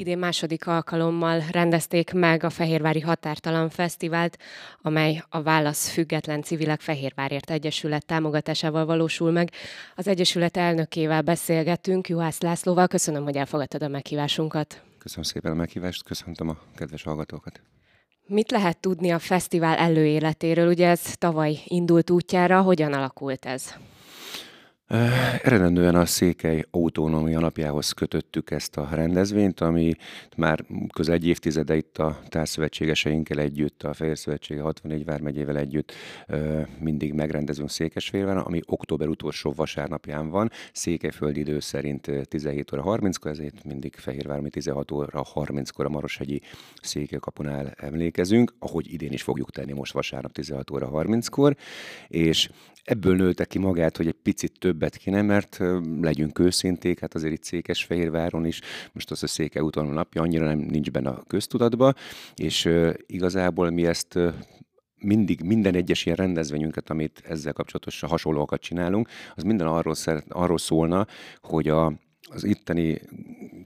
Idén második alkalommal rendezték meg a Fehérvári Határtalan Fesztivált, amely a Válasz Független Civilek Fehérvárért Egyesület támogatásával valósul meg. Az Egyesület elnökével beszélgetünk, Juhász Lászlóval. Köszönöm, hogy elfogadtad a meghívásunkat. Köszönöm szépen a meghívást, köszöntöm a kedves hallgatókat. Mit lehet tudni a fesztivál előéletéről? Ugye ez tavaly indult útjára, hogyan alakult ez? Eredendően a Székely Autonómia napjához kötöttük ezt a rendezvényt, ami már közel egy évtizede itt a társzövetségeseinkkel együtt, a Fehér Szövetsége 64 vármegyével együtt mindig megrendezünk Székesfélben, ami október utolsó vasárnapján van, Székelyföldi idő szerint 17 óra 30-kor, ezért mindig Fehérvár, 16 óra 30-kor a Maroshegyi Székelykapunál emlékezünk, ahogy idén is fogjuk tenni most vasárnap 16 óra 30-kor, és ebből nőtte ki magát, hogy egy picit többet kéne, mert legyünk őszinték, hát azért itt Székesfehérváron is, most az a Széke úton napja annyira nem nincs benne a köztudatba, és igazából mi ezt mindig minden egyes ilyen rendezvényünket, amit ezzel kapcsolatosan hasonlóakat csinálunk, az minden arról, szeret, arról szólna, hogy a, az itteni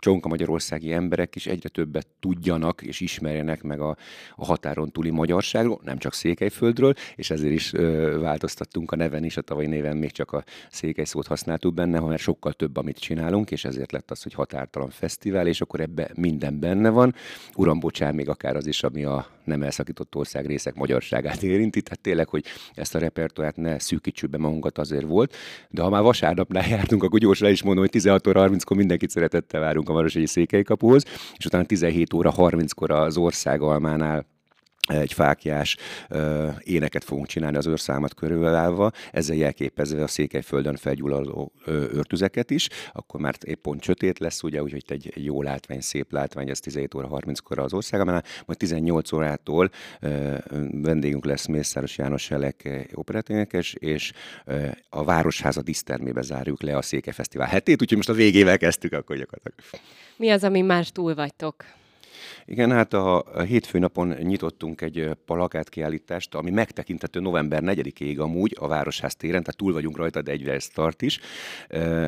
csonka magyarországi emberek is egyre többet tudjanak és ismerjenek meg a, a határon túli magyarságról, nem csak Székelyföldről, és ezért is ö, változtattunk a neven is, a tavalyi néven még csak a Székely szót használtuk benne, hanem sokkal több, amit csinálunk, és ezért lett az, hogy határtalan fesztivál, és akkor ebbe minden benne van. Uram, bocsán, még akár az is, ami a nem elszakított ország részek magyarságát érinti, tehát tényleg, hogy ezt a repertoárt ne szűkítsük be magunkat azért volt, de ha már vasárnapnál jártunk, akkor gyorsan is mondom, hogy 16 óra 30-kor mindenkit szeretettel várunk a Marosegyi Székelykapuhoz, és utána 17 óra 30-kor az országalmánál egy fákjás ö, éneket fogunk csinálni az őrszámat körülvelve, ezzel jelképezve a Székelyföldön felgyulladó őrtüzeket is, akkor már épp pont sötét lesz, ugye, úgyhogy egy, jó látvány, szép látvány, ez 17 óra 30-kor az országában, majd 18 órától ö, vendégünk lesz Mészáros János Elek operaténekes, és ö, a Városháza disztermébe zárjuk le a Székelyfesztivál hetét, úgyhogy most a végével kezdtük akkor gyakorlatilag. Mi az, ami már túl vagytok? Igen, hát a, hétfő napon nyitottunk egy plakátkiállítást, ami megtekintető november 4-ig amúgy a Városház téren, tehát túl vagyunk rajta, de egyre ez tart is.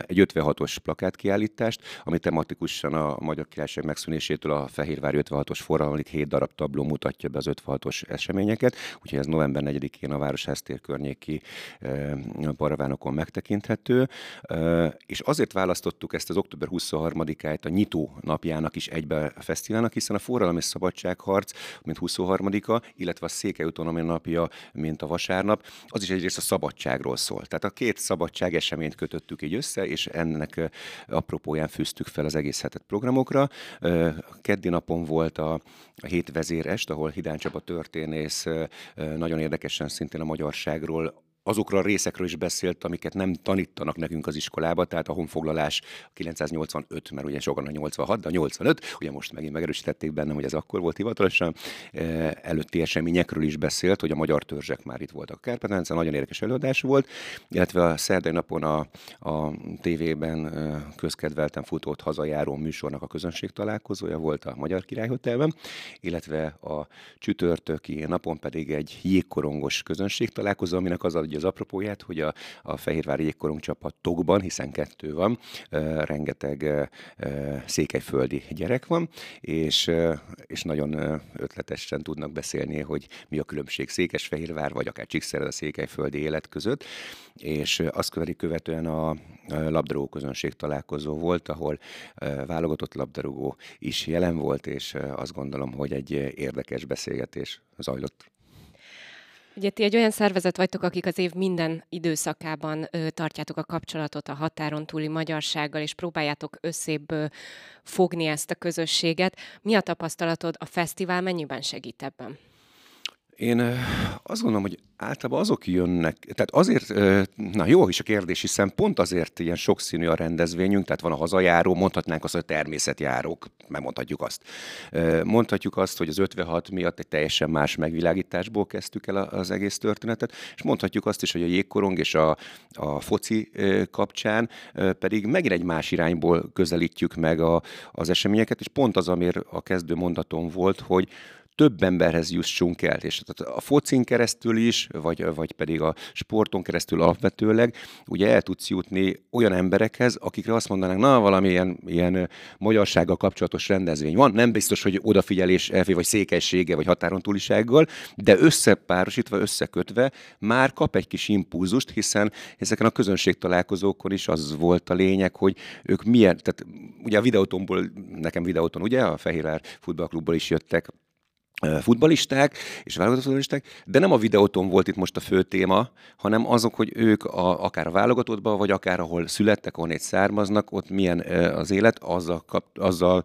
Egy 56-os plakátkiállítást, ami tematikusan a Magyar Királyság megszűnésétől a Fehérvár 56-os forradalomig 7 darab tabló mutatja be az 56-os eseményeket, úgyhogy ez november 4-én a Városház tér környéki paravánokon megtekinthető. És azért választottuk ezt az október 23-át a nyitó napjának is egybe a fesztiválnak, hiszen a forradalom és szabadságharc, mint 23-a, illetve a Székely Autonomia napja, mint a vasárnap, az is egyrészt a szabadságról szól. Tehát a két szabadság eseményt kötöttük így össze, és ennek apropóján fűztük fel az egész hetet programokra. Keddi napon volt a, a hét vezérest, ahol Hidán Csaba történész nagyon érdekesen szintén a magyarságról azokról a részekről is beszélt, amiket nem tanítanak nekünk az iskolába, tehát a honfoglalás 985, mert ugye sokan a 86, de a 85, ugye most megint megerősítették bennem, hogy ez akkor volt hivatalosan, eh, előtti eseményekről is beszélt, hogy a magyar törzsek már itt voltak Kárpátánca, nagyon érdekes előadás volt, illetve a szerdai napon a, a tévében eh, közkedvelten futott hazajáró műsornak a közönség találkozója volt a Magyar Király Hotelben, illetve a csütörtöki napon pedig egy jégkorongos közönség találkozó, aminek az adja az apropóját, hogy a, a Fehérvári jégkorong csapatokban, hiszen kettő van, rengeteg székelyföldi gyerek van, és, és nagyon ötletesen tudnak beszélni, hogy mi a különbség Székesfehérvár, vagy akár Csíkszered a székelyföldi élet között, és azt követi követően a labdarúgó közönség találkozó volt, ahol válogatott labdarúgó is jelen volt, és azt gondolom, hogy egy érdekes beszélgetés zajlott. Ugye ti egy olyan szervezet vagytok, akik az év minden időszakában ö, tartjátok a kapcsolatot a határon túli magyarsággal, és próbáljátok összébb ö, fogni ezt a közösséget. Mi a tapasztalatod, a fesztivál mennyiben segít ebben? Én azt gondolom, hogy általában azok jönnek, tehát azért, na jó is a kérdés, hiszen pont azért ilyen sokszínű a rendezvényünk, tehát van a hazajáró, mondhatnánk azt, hogy a természetjárók, mert mondhatjuk azt. Mondhatjuk azt, hogy az 56 miatt egy teljesen más megvilágításból kezdtük el az egész történetet, és mondhatjuk azt is, hogy a jégkorong és a, a foci kapcsán pedig megint egy más irányból közelítjük meg a, az eseményeket, és pont az, amire a kezdő mondatom volt, hogy több emberhez jussunk el. És a focin keresztül is, vagy, vagy pedig a sporton keresztül alapvetőleg, ugye el tudsz jutni olyan emberekhez, akikre azt mondanánk, na, valami ilyen, ilyen magyarsággal kapcsolatos rendezvény van, nem biztos, hogy odafigyelés vagy székessége, vagy határon túlisággal, de összepárosítva, összekötve már kap egy kis impulzust, hiszen ezeken a közönség találkozókon is az volt a lényeg, hogy ők milyen, tehát ugye a videótomból, nekem videóton, ugye, a Fehérvár futballklubból is jöttek futbalisták és válogatott futbalisták, de nem a videóton volt itt most a fő téma, hanem azok, hogy ők a, akár a válogatottban, vagy akár ahol születtek, ahol származnak, ott milyen az élet, azzal, kap, azzal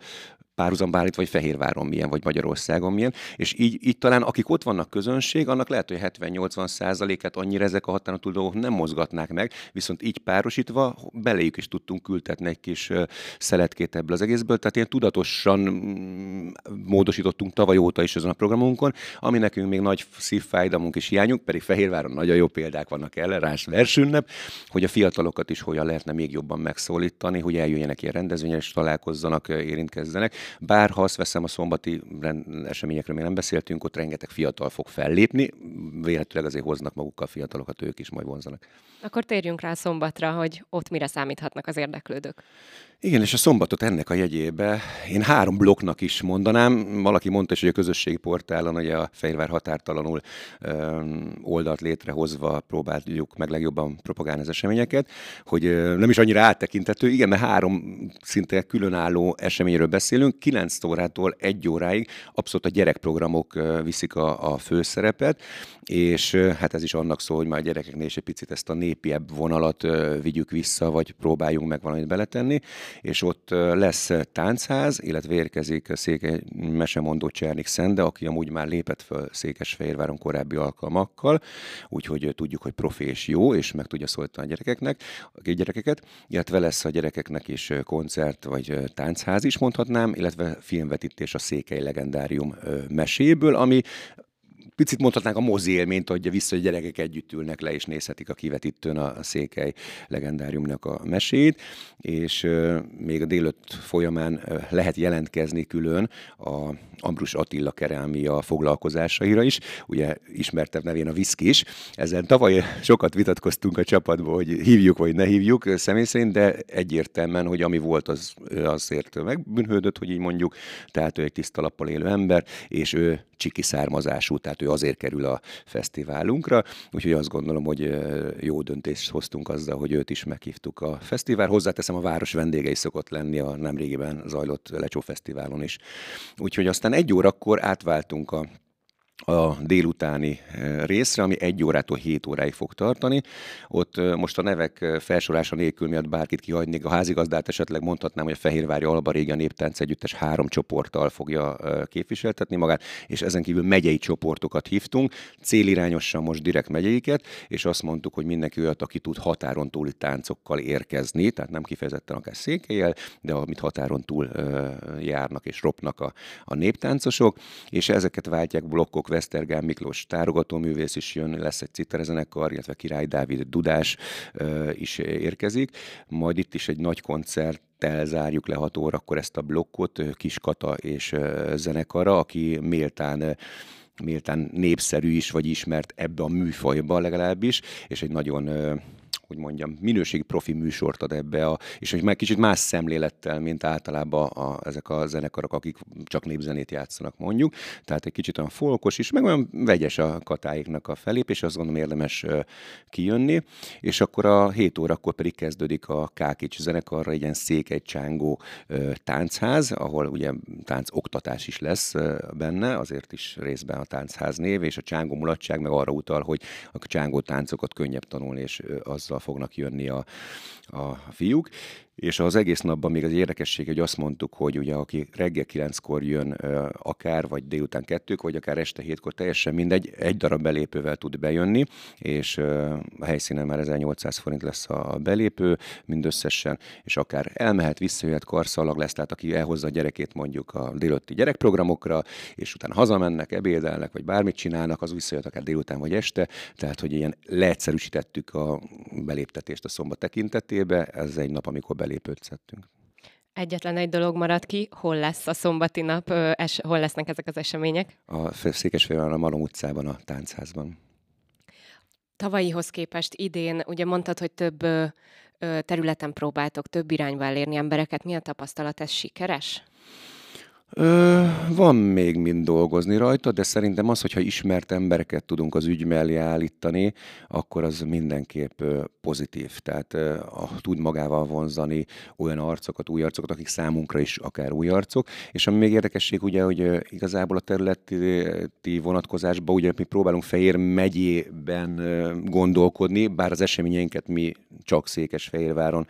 párhuzamba állít, vagy Fehérváron milyen, vagy Magyarországon milyen, és így, így talán akik ott vannak közönség, annak lehet, hogy 70-80 százaléket annyira ezek a határon dolgok nem mozgatnák meg, viszont így párosítva beléjük is tudtunk kültetni egy kis szeletkét ebből az egészből, tehát ilyen tudatosan mm, módosítottunk tavaly óta is ezen a programunkon, ami nekünk még nagy szívfájdalmunk és hiányunk, pedig Fehérváron nagyon jó példák vannak rás versünnep, hogy a fiatalokat is hogyan lehetne még jobban megszólítani, hogy eljöjjenek ilyen rendezvények, és találkozzanak, érintkezzenek. Bár ha azt veszem, a szombati eseményekről még nem beszéltünk, ott rengeteg fiatal fog fellépni, véletlenül azért hoznak magukkal fiatalokat, ők is majd vonzanak. Akkor térjünk rá szombatra, hogy ott mire számíthatnak az érdeklődők. Igen, és a szombatot ennek a jegyébe én három blokknak is mondanám. Valaki mondta is, hogy a közösségi portálon, ugye a Fehérvár határtalanul öm, oldalt létrehozva próbáljuk meg legjobban propagálni az eseményeket, hogy ö, nem is annyira áttekintető, igen, mert három szinte különálló eseményről beszélünk, 9 órától egy óráig abszolút a gyerekprogramok ö, viszik a, a főszerepet, és ö, hát ez is annak szól, hogy már a gyerekeknél is egy picit ezt a népiebb vonalat ö, vigyük vissza, vagy próbáljunk meg valamit beletenni és ott lesz táncház, illetve érkezik Székely mesemondó Csernik Szende, aki amúgy már lépett föl Székesfehérváron korábbi alkalmakkal, úgyhogy tudjuk, hogy profi és jó, és meg tudja szólítani a gyerekeknek, a gyerekeket, illetve lesz a gyerekeknek is koncert vagy táncház is mondhatnám, illetve filmvetítés a Székely legendárium meséből, ami picit mondhatnánk a mozi élményt adja vissza, hogy gyerekek együtt ülnek le és nézhetik a kivetítőn a székely legendáriumnak a mesét, és még a délőtt folyamán lehet jelentkezni külön a Ambrus Attila kerámia foglalkozásaira is, ugye ismertebb nevén a viszki is. Ezen tavaly sokat vitatkoztunk a csapatból, hogy hívjuk vagy ne hívjuk személy szerint, de egyértelműen, hogy ami volt, az azért megbűnhődött, hogy így mondjuk, tehát ő egy tiszta lappal élő ember, és ő csiki származású, tehát ő azért kerül a fesztiválunkra, úgyhogy azt gondolom, hogy jó döntést hoztunk azzal, hogy őt is meghívtuk a fesztivál. Hozzáteszem, a város vendége is szokott lenni a nemrégiben zajlott Lecsó Fesztiválon is. Úgyhogy aztán egy órakor átváltunk a a délutáni eh, részre, ami egy órától 7 óráig fog tartani. Ott eh, most a nevek eh, felsorolása nélkül miatt bárkit kihagynék, a házigazdát esetleg mondhatnám, hogy a Fehérvári Alba Régi a Néptánc Együttes három csoporttal fogja képviseltetni magát, és ezen kívül megyei csoportokat hívtunk, célirányosan most direkt megyeiket, és azt mondtuk, hogy mindenki olyat, aki tud határon túli táncokkal érkezni, tehát nem kifejezetten akár székelyel, de amit határon túl járnak és ropnak a, a néptáncosok, és ezeket váltják blokkok Vesztergán Miklós tárogatóművész is jön, lesz egy citerezenekar, illetve Király Dávid Dudás is érkezik. Majd itt is egy nagy koncert zárjuk le 6 órakor ezt a blokkot Kiskata és zenekara, aki méltán méltán népszerű is, vagy ismert ebbe a műfajba legalábbis, és egy nagyon hogy mondjam, minőségi profi műsort ad ebbe, a, és hogy már kicsit más szemlélettel, mint általában a, ezek a zenekarok, akik csak népzenét játszanak mondjuk. Tehát egy kicsit olyan folkos is, meg olyan vegyes a katáiknak a felépés, azt gondolom érdemes kijönni. És akkor a 7 órakor pedig kezdődik a Kákics zenekarra egy ilyen székely csángó táncház, ahol ugye tánc oktatás is lesz benne, azért is részben a táncház név, és a csángó mulatság meg arra utal, hogy a csángó táncokat könnyebb tanulni, és azzal fognak jönni a, a fiúk. És az egész napban még az érdekesség, hogy azt mondtuk, hogy ugye aki reggel kilenckor jön akár, vagy délután kettők, vagy akár este hétkor, teljesen mindegy, egy darab belépővel tud bejönni, és a helyszínen már 1800 forint lesz a belépő mindösszesen, és akár elmehet, visszajöhet, karszalag lesz, tehát aki elhozza a gyerekét mondjuk a délőtti gyerekprogramokra, és utána hazamennek, ebédelnek, vagy bármit csinálnak, az visszajött akár délután vagy este, tehát hogy ilyen leegyszerűsítettük a beléptetést a szombat tekintetébe, ez egy nap, amikor belépőt szedtünk. Egyetlen egy dolog maradt ki, hol lesz a szombati nap, es, hol lesznek ezek az események? A Székesfehérváron a Malom utcában, a táncházban. Tavalyihoz képest idén, ugye mondtad, hogy több területen próbáltok több irányba elérni embereket. Mi a tapasztalat, ez sikeres? Ö, van még mind dolgozni rajta, de szerintem az, hogyha ismert embereket tudunk az ügy mellé állítani, akkor az mindenképp pozitív. Tehát a, tud magával vonzani olyan arcokat, új arcokat, akik számunkra is akár új arcok. És ami még érdekesség, ugye, hogy igazából a területi vonatkozásban, ugye mi próbálunk Fehér megyében gondolkodni, bár az eseményeinket mi csak Székesfehérváron,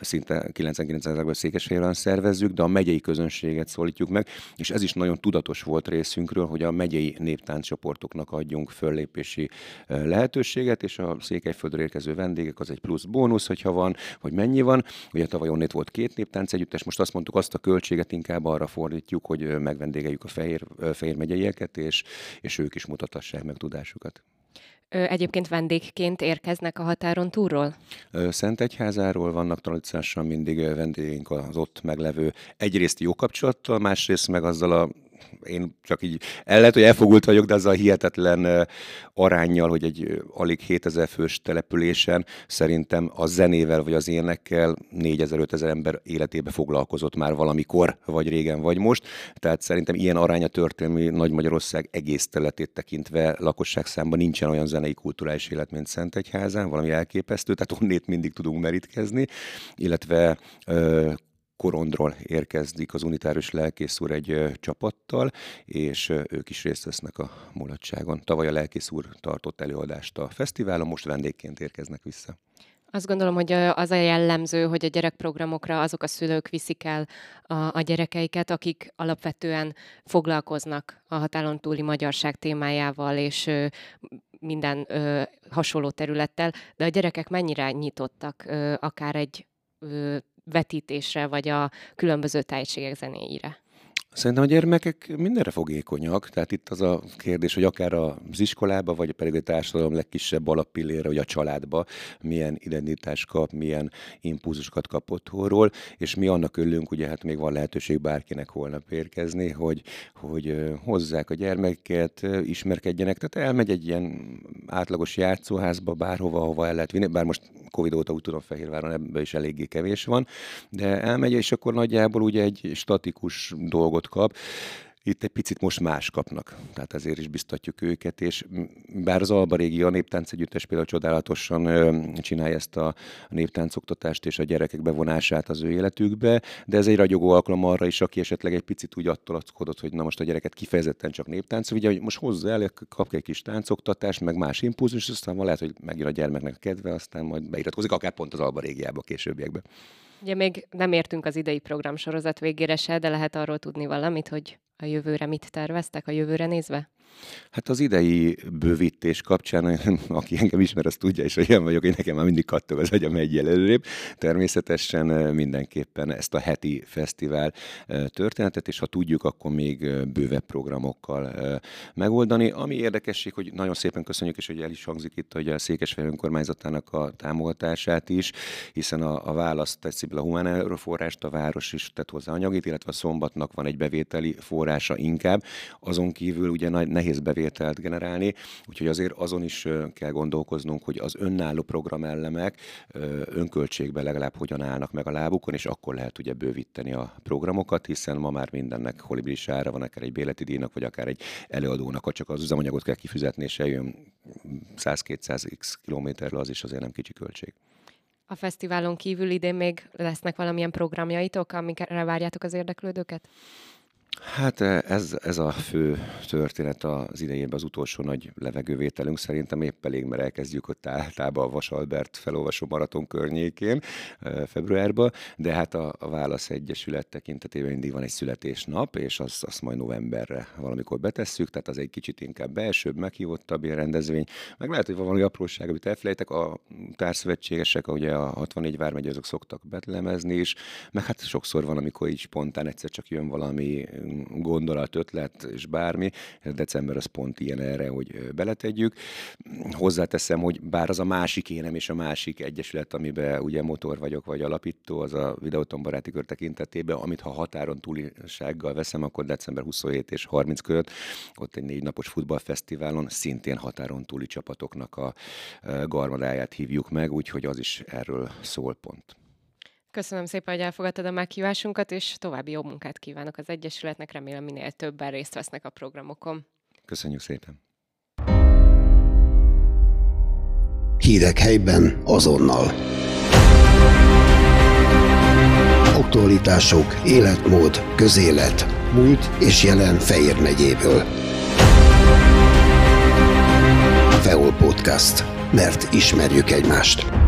szinte 99%-ban Székesfehérváron szervezzük, de a megyei közönséget szólítjuk meg, és ez is nagyon tudatos volt részünkről, hogy a megyei néptánccsoportoknak adjunk föllépési lehetőséget, és a Székelyföldről érkező vendégek az egy plusz bónusz, hogyha van, hogy mennyi van. Ugye tavaly onnét volt két néptánc együttes, most azt mondtuk, azt a költséget inkább arra fordítjuk, hogy megvendégeljük a Fehér, Fehér megyeieket, és, és ők is mutatassák meg tudásukat. Egyébként vendégként érkeznek a határon túlról? Szentegyházáról vannak tradicionálisan mindig vendégeink az ott meglevő egyrészt jó kapcsolattal, másrészt meg azzal a én csak így, el lehet, hogy elfogult vagyok, de azzal hihetetlen arányjal, hogy egy alig 7000 fős településen szerintem a zenével vagy az énekkel 4000-5000 ember életébe foglalkozott már valamikor, vagy régen, vagy most. Tehát szerintem ilyen aránya történelmi Nagy Magyarország egész területét tekintve lakosság számban nincsen olyan zenei kulturális élet, mint Szentegyházán, valami elképesztő, tehát onnét mindig tudunk merítkezni, illetve Korondról érkezdik az unitárius lelkész úr egy csapattal, és ők is részt vesznek a mulatságon. Tavaly a lelkész úr tartott előadást a fesztiválon, most vendégként érkeznek vissza. Azt gondolom, hogy az a jellemző, hogy a gyerekprogramokra azok a szülők viszik el a, a gyerekeiket, akik alapvetően foglalkoznak a határon túli magyarság témájával, és minden ö, hasonló területtel, de a gyerekek mennyire nyitottak ö, akár egy ö, vetítésre, vagy a különböző tájegységek zenéire? Szerintem a gyermekek mindenre fogékonyak, tehát itt az a kérdés, hogy akár az iskolába, vagy pedig a társadalom legkisebb alappillére, hogy a családba milyen identitás kap, milyen impulzusokat kap otthonról, és mi annak örülünk, ugye hát még van lehetőség bárkinek holnap érkezni, hogy, hogy hozzák a gyermeket, ismerkedjenek, tehát elmegy egy ilyen átlagos játszóházba, bárhova, hova el lehet vinni, bár most Covid óta úgy tudom Fehérváron ebben is eléggé kevés van, de elmegy, és akkor nagyjából ugye egy statikus dolgot kap. Itt egy picit most más kapnak, tehát ezért is biztatjuk őket, és bár az Alba Régia Néptánc Együttes például csodálatosan csinálja ezt a néptáncoktatást és a gyerekek bevonását az ő életükbe, de ez egy ragyogó alkalom arra is, aki esetleg egy picit úgy attól hogy na most a gyereket kifejezetten csak néptánc, ugye, hogy most hozzá el, kap egy kis táncoktatást, meg más impulzus, és aztán lehet, hogy megjön a gyermeknek a kedve, aztán majd beiratkozik, akár pont az Alba Régiába későbbiekben. Ugye még nem értünk az idei programsorozat végére se, de lehet arról tudni valamit, hogy a jövőre mit terveztek, a jövőre nézve? Hát az idei bővítés kapcsán, aki engem ismer, az tudja, és olyan vagyok, hogy nekem már mindig kattog az agyam egy előrébb. Természetesen mindenképpen ezt a heti fesztivál történetet, és ha tudjuk, akkor még bővebb programokkal megoldani. Ami érdekesség, hogy nagyon szépen köszönjük, és hogy el is hangzik itt, hogy a Székesfehérvár önkormányzatának a támogatását is, hiszen a, a választ teszi a humán erőforrást, a város is tett hozzá anyagit, illetve a szombatnak van egy bevételi forrása inkább. Azon kívül ugye nagy nehéz bevételt generálni, úgyhogy azért azon is kell gondolkoznunk, hogy az önálló programellemek önköltségben legalább hogyan állnak meg a lábukon, és akkor lehet ugye bővíteni a programokat, hiszen ma már mindennek holibilis ára van, akár egy béleti díjnak, vagy akár egy előadónak, ha csak az üzemanyagot kell kifizetni, és eljön 100-200 x kilométerre, az is azért nem kicsi költség. A fesztiválon kívül idén még lesznek valamilyen programjaitok, amikre várjátok az érdeklődőket? Hát ez, ez a fő történet az idejében az utolsó nagy levegővételünk szerintem épp elég, mert elkezdjük ott általában a Vasalbert felolvasó maraton környékén februárban, de hát a, a Válasz Egyesület tekintetében mindig van egy születésnap, és azt, azt majd novemberre valamikor betesszük, tehát az egy kicsit inkább belsőbb, meghívottabb ilyen rendezvény. Meg lehet, hogy van valami apróság, amit elfelejtek, a társzövetségesek, ugye a 64 vármegy, azok szoktak betlemezni is, meg hát sokszor van, amikor így spontán egyszer csak jön valami gondolat, ötlet és bármi. December az pont ilyen erre, hogy beletegyük. Hozzáteszem, hogy bár az a másik énem és a másik egyesület, amiben ugye motor vagyok, vagy alapító, az a videóton baráti kör tekintetében, amit ha határon túlisággal veszem, akkor december 27 és 30 között, ott egy négy napos futballfesztiválon szintén határon túli csapatoknak a garmadáját hívjuk meg, úgyhogy az is erről szól pont. Köszönöm szépen, hogy elfogadtad a meghívásunkat, és további jó munkát kívánok az Egyesületnek. Remélem minél többen részt vesznek a programokon. Köszönjük szépen. Hírek helyben azonnal. Aktualitások, életmód, közélet, múlt és jelen Fejér megyéből. Feol Podcast. Mert ismerjük egymást.